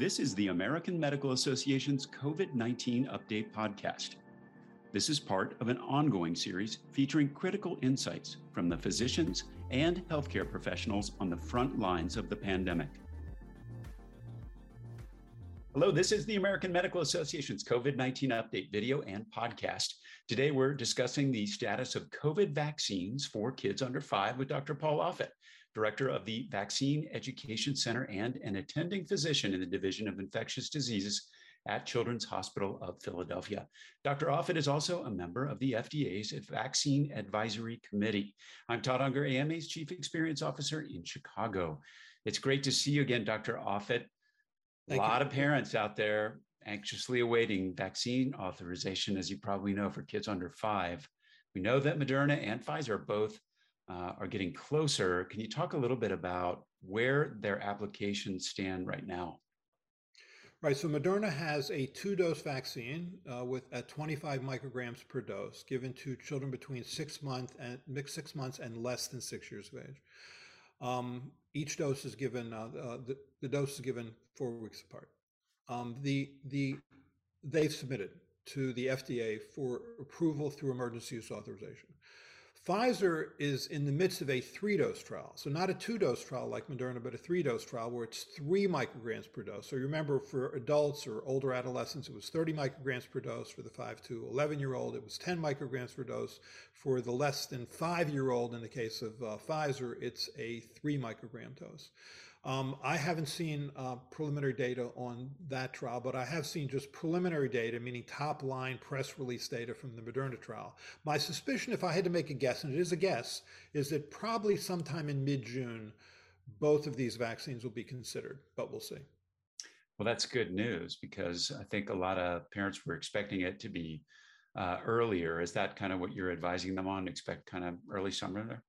This is the American Medical Association's COVID 19 Update Podcast. This is part of an ongoing series featuring critical insights from the physicians and healthcare professionals on the front lines of the pandemic. Hello, this is the American Medical Association's COVID 19 update video and podcast. Today, we're discussing the status of COVID vaccines for kids under five with Dr. Paul Offit, Director of the Vaccine Education Center and an attending physician in the Division of Infectious Diseases at Children's Hospital of Philadelphia. Dr. Offit is also a member of the FDA's Vaccine Advisory Committee. I'm Todd Unger, AMA's Chief Experience Officer in Chicago. It's great to see you again, Dr. Offit. A lot you. of parents out there anxiously awaiting vaccine authorization, as you probably know, for kids under five. We know that Moderna and Pfizer are both uh, are getting closer. Can you talk a little bit about where their applications stand right now? Right. So Moderna has a two-dose vaccine uh, with at 25 micrograms per dose, given to children between six months and six months and less than six years of age. Um, each dose is given. Uh, uh, the, the dose is given four weeks apart. Um, the the they've submitted to the FDA for approval through emergency use authorization. Pfizer is in the midst of a three dose trial. So, not a two dose trial like Moderna, but a three dose trial where it's three micrograms per dose. So, remember for adults or older adolescents, it was 30 micrograms per dose. For the 5 to 11 year old, it was 10 micrograms per dose. For the less than five year old, in the case of uh, Pfizer, it's a three microgram dose. Um, I haven't seen uh, preliminary data on that trial, but I have seen just preliminary data, meaning top line press release data from the Moderna trial. My suspicion, if I had to make a guess, and it is a guess, is that probably sometime in mid June, both of these vaccines will be considered, but we'll see. Well, that's good news because I think a lot of parents were expecting it to be uh, earlier. Is that kind of what you're advising them on? Expect kind of early summer there?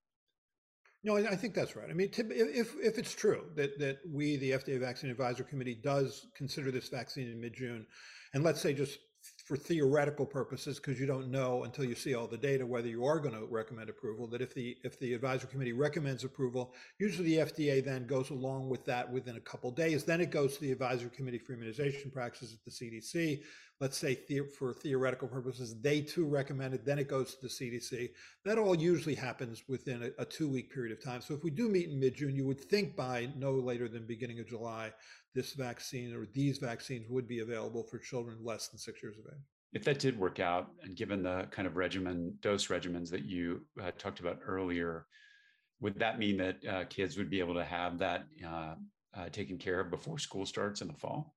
No, I think that's right. I mean, if if it's true that that we, the FDA Vaccine Advisory Committee, does consider this vaccine in mid June, and let's say just for theoretical purposes, because you don't know until you see all the data whether you are going to recommend approval. That if the if the advisory committee recommends approval, usually the FDA then goes along with that within a couple days. Then it goes to the advisory committee for immunization practices at the CDC. Let's say the, for theoretical purposes, they too recommend it. Then it goes to the CDC. That all usually happens within a, a two week period of time. So if we do meet in mid June, you would think by no later than beginning of July this vaccine or these vaccines would be available for children less than six years of age. If that did work out, and given the kind of regimen, dose regimens that you uh, talked about earlier, would that mean that uh, kids would be able to have that uh, uh taken care of before school starts in the fall?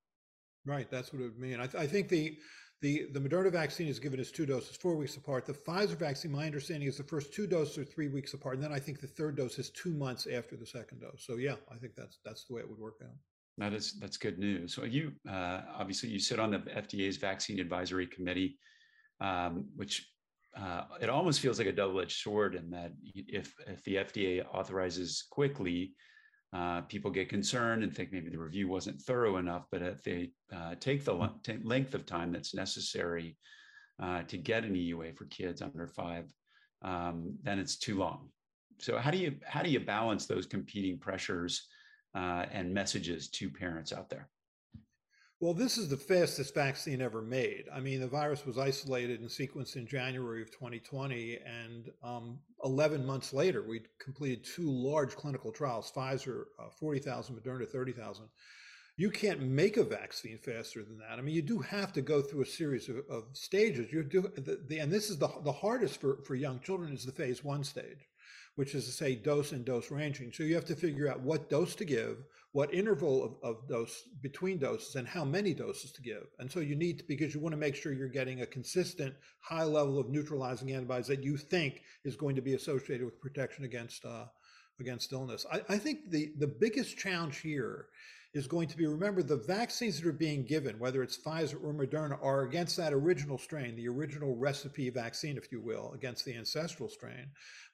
Right, that's what it would mean. I, th- I think the the, the Moderna vaccine is given as two doses, four weeks apart. The Pfizer vaccine, my understanding is the first two doses are three weeks apart, and then I think the third dose is two months after the second dose. So yeah, I think that's that's the way it would work out. That is that's good news. So you uh, obviously you sit on the FDA's vaccine advisory committee, um, which uh, it almost feels like a double-edged sword in that if if the FDA authorizes quickly, uh, people get concerned and think maybe the review wasn't thorough enough. But if they uh, take the length of time that's necessary uh, to get an EUA for kids under five, um, then it's too long. So how do you how do you balance those competing pressures? uh, and messages to parents out there? Well, this is the fastest vaccine ever made. I mean, the virus was isolated and sequenced in January of 2020, and um, 11 months later, we completed two large clinical trials Pfizer, uh, 40,000, Moderna, 30,000. You can't make a vaccine faster than that. I mean, you do have to go through a series of, of stages. You do, the, the, and this is the, the hardest for, for young children is the phase one stage which is to say dose and dose ranging. So you have to figure out what dose to give, what interval of, of dose between doses, and how many doses to give. And so you need to, because you want to make sure you're getting a consistent high level of neutralizing antibodies that you think is going to be associated with protection against uh, against illness. I, I think the the biggest challenge here is going to be remember the vaccines that are being given, whether it's Pfizer or Moderna, are against that original strain, the original recipe vaccine, if you will, against the ancestral strain.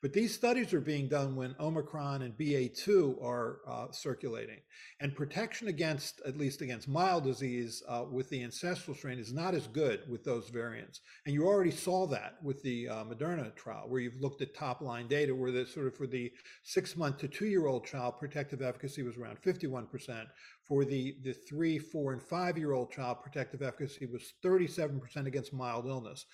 But these studies are being done when Omicron and BA2 are uh, circulating. And protection against, at least against mild disease uh, with the ancestral strain is not as good with those variants. And you already saw that with the uh, Moderna trial, where you've looked at top line data, where the sort of for the six month to two year old child, protective efficacy was around 51%. For the, the three, four, and five year old child, protective efficacy was 37% against mild illness.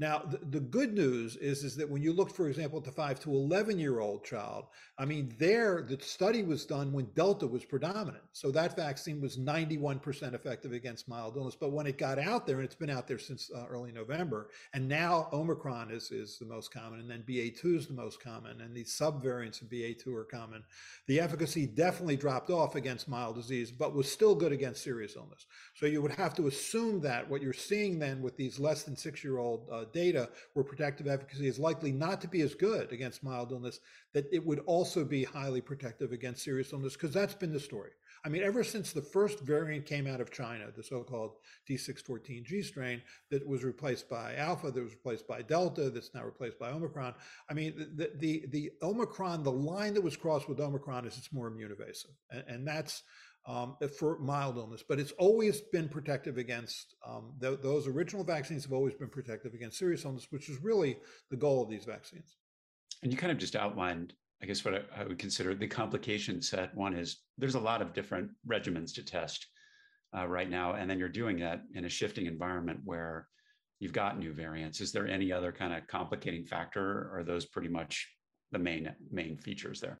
Now, the, the, good news is, is that when you look, for example, at the 5 to 11 year old child, I mean, there, the study was done when Delta was predominant. So that vaccine was 91% effective against mild illness. But when it got out there, and it's been out there since uh, early November, and now Omicron is, is the most common, and then BA2 is the most common, and these subvariants of BA2 are common, the efficacy definitely dropped off against mild disease, but was still good against serious illness. So you would have to assume that what you're seeing then with these less than six year old uh, data where protective efficacy is likely not to be as good against mild illness, that it would also be highly protective against serious illness, because that's been the story. I mean, ever since the first variant came out of China, the so-called D614G strain that was replaced by Alpha, that was replaced by Delta, that's now replaced by Omicron. I mean, the the, the Omicron, the line that was crossed with Omicron is it's more immune evasive, and, and that's um, for mild illness, but it's always been protective against um, th- those original vaccines have always been protective against serious illness, which is really the goal of these vaccines. And you kind of just outlined, I guess, what I, I would consider the complication set. One is there's a lot of different regimens to test uh, right now, and then you're doing that in a shifting environment where you've got new variants. Is there any other kind of complicating factor, or are those pretty much the main main features there?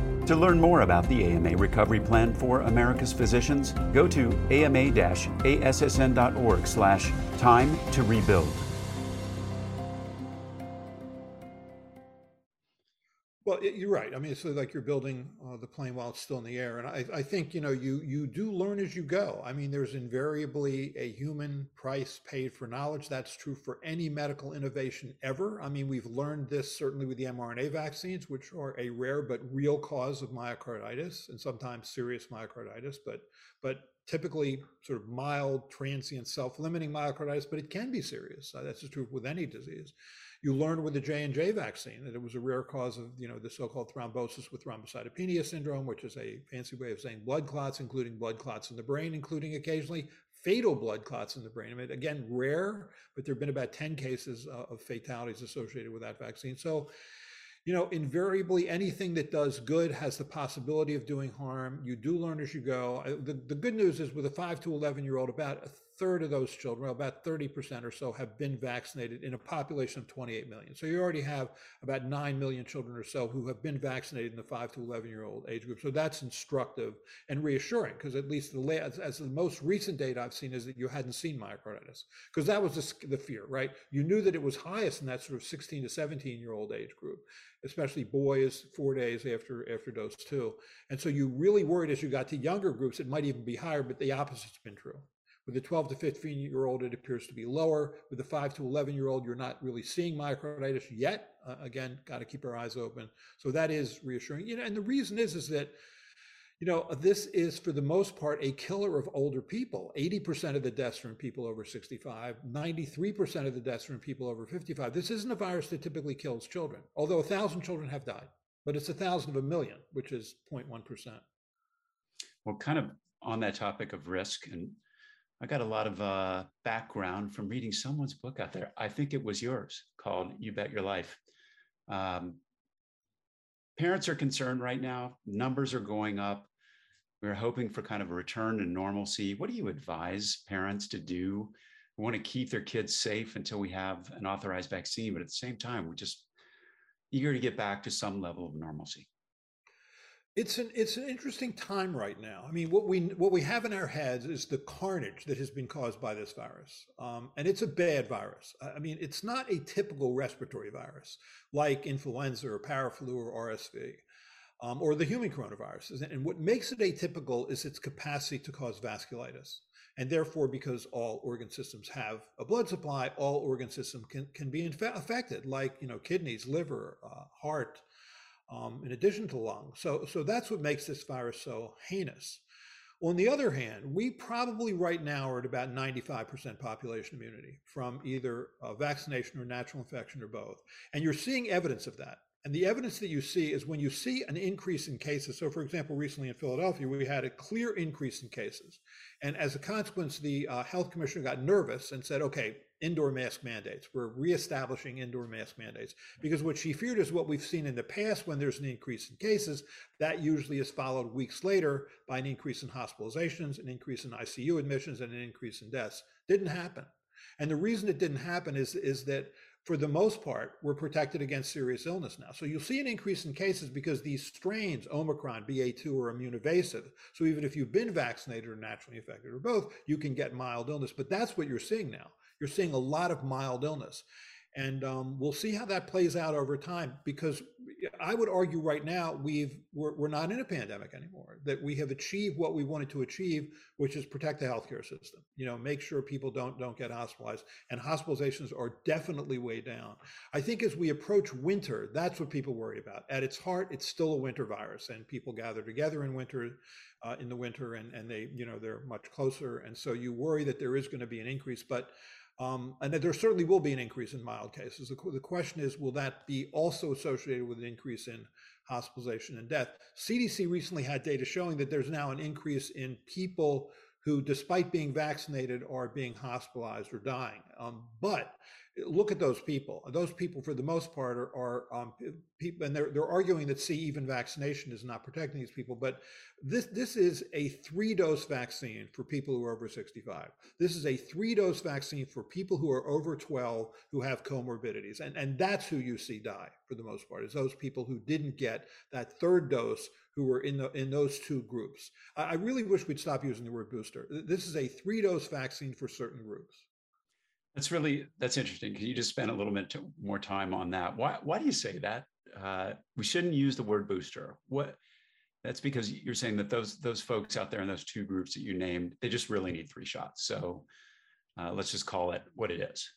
To learn more about the AMA Recovery Plan for America's Physicians, go to ama-assn.org slash time to rebuild. Well, you're right. I mean, it's like you're building uh, the plane while it's still in the air, and I, I think you know you you do learn as you go. I mean, there's invariably a human price paid for knowledge. That's true for any medical innovation ever. I mean, we've learned this certainly with the mRNA vaccines, which are a rare but real cause of myocarditis and sometimes serious myocarditis, but but typically sort of mild, transient, self-limiting myocarditis, but it can be serious. Uh, that's true with any disease. You learned with the J and J vaccine that it was a rare cause of you know the so-called thrombosis with thrombocytopenia syndrome, which is a fancy way of saying blood clots, including blood clots in the brain, including occasionally fatal blood clots in the brain. I mean, again, rare, but there have been about 10 cases uh, of fatalities associated with that vaccine. So you know, invariably anything that does good has the possibility of doing harm. You do learn as you go. The, the good news is with a five to 11 year old, about third of those children, well, about 30% or so, have been vaccinated in a population of 28 million. So you already have about 9 million children or so who have been vaccinated in the 5 to 11 year old age group. So that's instructive and reassuring because at least the last, as the most recent data I've seen is that you hadn't seen myocarditis because that was the, the fear, right? You knew that it was highest in that sort of 16 to 17 year old age group especially boys four days after after dose two and so you really worried as you got to younger groups it might even be higher but the opposite's been true with the 12 to 15 year old, it appears to be lower. With the 5 to 11 year old, you're not really seeing myocarditis yet. Uh, again, got to keep our eyes open. So that is reassuring. You know, and the reason is is that you know this is for the most part a killer of older people. 80% of the deaths in people over 65. 93% of the deaths in people over 55. This isn't a virus that typically kills children, although a thousand children have died. But it's a thousand of a million, which is 0.1%. Well, kind of on that topic of risk and I got a lot of uh, background from reading someone's book out there. I think it was yours called You Bet Your Life. Um, parents are concerned right now. Numbers are going up. We're hoping for kind of a return to normalcy. What do you advise parents to do? We want to keep their kids safe until we have an authorized vaccine, but at the same time, we're just eager to get back to some level of normalcy. It's an it's an interesting time right now. I mean, what we what we have in our heads is the carnage that has been caused by this virus, um, and it's a bad virus. I mean, it's not a typical respiratory virus like influenza or paraflu or RSV, um, or the human coronavirus. And what makes it atypical is its capacity to cause vasculitis, and therefore, because all organ systems have a blood supply, all organ systems can can be affected, like you know kidneys, liver, uh, heart um, in addition to lung. So, so that's what makes this virus so heinous. On the other hand, we probably right now are at about 95% population immunity from either vaccination or natural infection or both. And you're seeing evidence of that. And the evidence that you see is when you see an increase in cases. So, for example, recently in Philadelphia, we had a clear increase in cases. And as a consequence, the uh, health commissioner got nervous and said, okay, indoor mask mandates. We're reestablishing indoor mask mandates because what she feared is what we've seen in the past when there's an increase in cases, that usually is followed weeks later by an increase in hospitalizations, an increase in ICU admissions, and an increase in deaths. Didn't happen. And the reason it didn't happen is, is that for the most part, we're protected against serious illness now. So you'll see an increase in cases because these strains, Omicron, BA2, are immune evasive. So even if you've been vaccinated or naturally infected or both, you can get mild illness. But that's what you're seeing now. You're seeing a lot of mild illness. And um, we'll see how that plays out over time because I would argue right now we've we're, we're not in a pandemic anymore. That we have achieved what we wanted to achieve, which is protect the healthcare system. You know, make sure people don't don't get hospitalized, and hospitalizations are definitely way down. I think as we approach winter, that's what people worry about. At its heart, it's still a winter virus, and people gather together in winter. Uh, in the winter, and and they you know they're much closer, and so you worry that there is going to be an increase, but um, and there certainly will be an increase in mild cases. The, the, question is, will that be also associated with an increase in hospitalization and death? CDC recently had data showing that there's now an increase in people who, despite being vaccinated, are being hospitalized or dying. Um, but look at those people. Those people, for the most part, are, are um, people, and they're they're arguing that see even vaccination is not protecting these people. But this this is a three dose vaccine for people who are over 65. This is a three dose vaccine for people who are over 12 who have comorbidities, and and that's who you see die for the most part. Is those people who didn't get that third dose who were in the in those two groups. I really wish we'd stop using the word booster. This is a three dose vaccine for certain groups. That's really that's interesting. Can you just spend a little bit more time on that? Why why do you say that? Uh, we shouldn't use the word booster. What? That's because you're saying that those those folks out there in those two groups that you named, they just really need three shots. So uh, let's just call it what it is.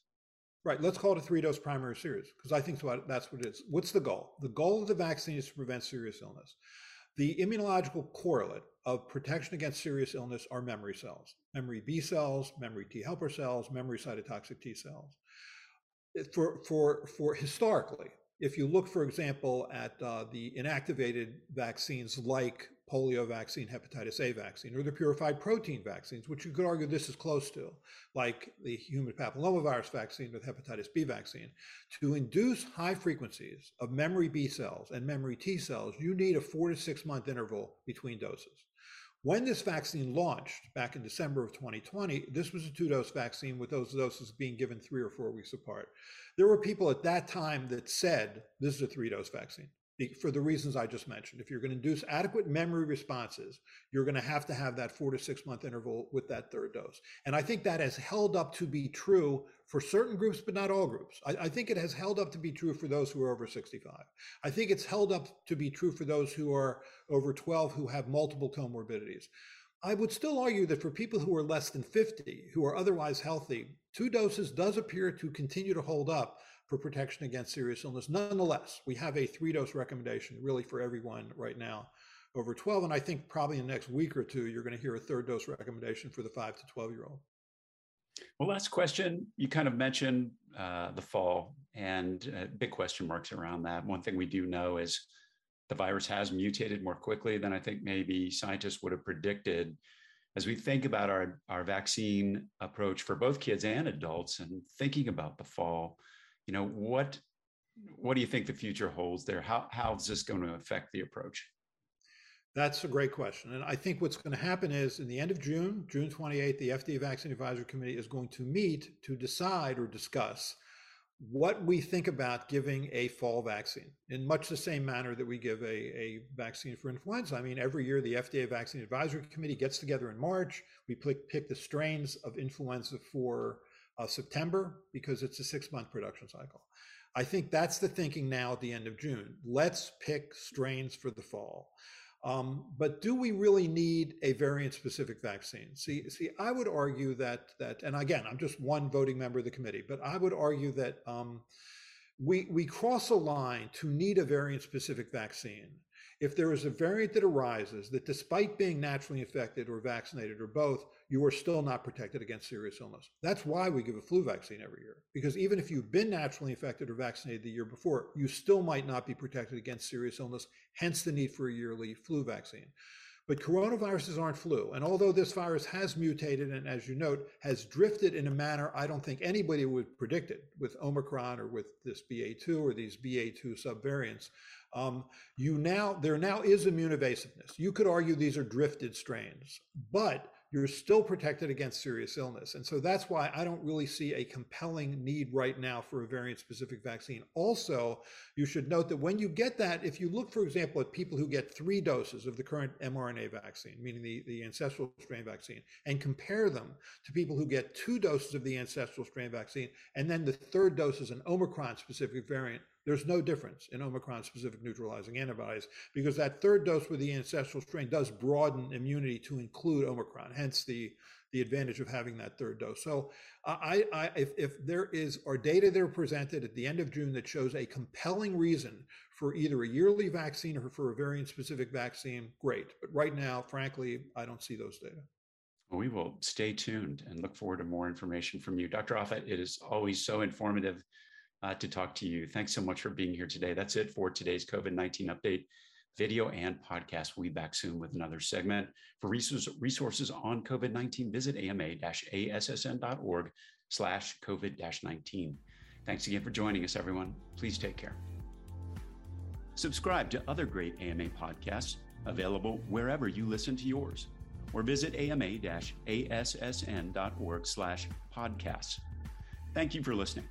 Right. Let's call it a three dose primary series because I think that's what it is. What's the goal? The goal of the vaccine is to prevent serious illness. The immunological correlate of protection against serious illness are memory cells, memory B cells, memory T helper cells, memory cytotoxic T cells. For, for, for historically, if you look, for example, at uh, the inactivated vaccines like polio vaccine, hepatitis A vaccine, or the purified protein vaccines, which you could argue this is close to, like the human papillomavirus vaccine with hepatitis B vaccine. To induce high frequencies of memory B cells and memory T cells, you need a four to six month interval between doses. When this vaccine launched back in December of 2020, this was a two dose vaccine with those doses being given three or four weeks apart. There were people at that time that said this is a three dose vaccine for the reasons I just mentioned. If you're going to induce adequate memory responses, you're going to have to have that four to six month interval with that third dose. And I think that has held up to be true for certain groups, but not all groups. I, I, think it has held up to be true for those who are over 65. I think it's held up to be true for those who are over 12 who have multiple comorbidities. I would still argue that for people who are less than 50, who are otherwise healthy, two doses does appear to continue to hold up for protection against serious illness. Nonetheless, we have a three dose recommendation really for everyone right now over 12. And I think probably in the next week or two, you're going to hear a third dose recommendation for the five to 12 year old. Well, last question. You kind of mentioned uh, the fall and uh, big question marks around that. One thing we do know is the virus has mutated more quickly than I think maybe scientists would have predicted. As we think about our, our vaccine approach for both kids and adults and thinking about the fall, you know what what do you think the future holds there how how is this going to affect the approach that's a great question and i think what's going to happen is in the end of june june 28th the fda vaccine advisory committee is going to meet to decide or discuss what we think about giving a fall vaccine in much the same manner that we give a, a vaccine for influenza. I mean, every year the FDA Vaccine Advisory Committee gets together in March. We pick, pick the strains of influenza for uh, September because it's a six month production cycle. I think that's the thinking now at the end of June. Let's pick strains for the fall. Um, but do we really need a variant specific vaccine? See, see, I would argue that that, and again, I'm just one voting member of the committee, but I would argue that um, we we cross a line to need a variant specific vaccine if there is a variant that arises that despite being naturally infected or vaccinated or both, you are still not protected against serious illness. That's why we give a flu vaccine every year. Because even if you've been naturally infected or vaccinated the year before, you still might not be protected against serious illness, hence the need for a yearly flu vaccine. But coronaviruses aren't flu. And although this virus has mutated and, as you note, has drifted in a manner I don't think anybody would predict it with Omicron or with this BA2 or these BA2 subvariants, um, you now there now is immune evasiveness. You could argue these are drifted strains, but you're still protected against serious illness. And so that's why I don't really see a compelling need right now for a variant specific vaccine. Also, you should note that when you get that, if you look, for example, at people who get three doses of the current mRNA vaccine, meaning the, the ancestral strain vaccine, and compare them to people who get two doses of the ancestral strain vaccine, and then the third dose is an Omicron specific variant, there's no difference in Omicron specific neutralizing antibodies because that third dose with the ancestral strain does broaden immunity to include Omicron, hence the, the advantage of having that third dose. So I, I if, if there is or data that are presented at the end of June that shows a compelling reason for either a yearly vaccine or for a variant specific vaccine, great. But right now, frankly, I don't see those data. We will stay tuned and look forward to more information from you. Dr. Offit, it is always so informative uh, to talk to you. Thanks so much for being here today. That's it for today's COVID 19 update video and podcast. We'll be back soon with another segment. For resources on COVID 19, visit ama assn.org slash COVID 19. Thanks again for joining us, everyone. Please take care. Subscribe to other great AMA podcasts available wherever you listen to yours, or visit ama-assn.org slash podcasts. Thank you for listening.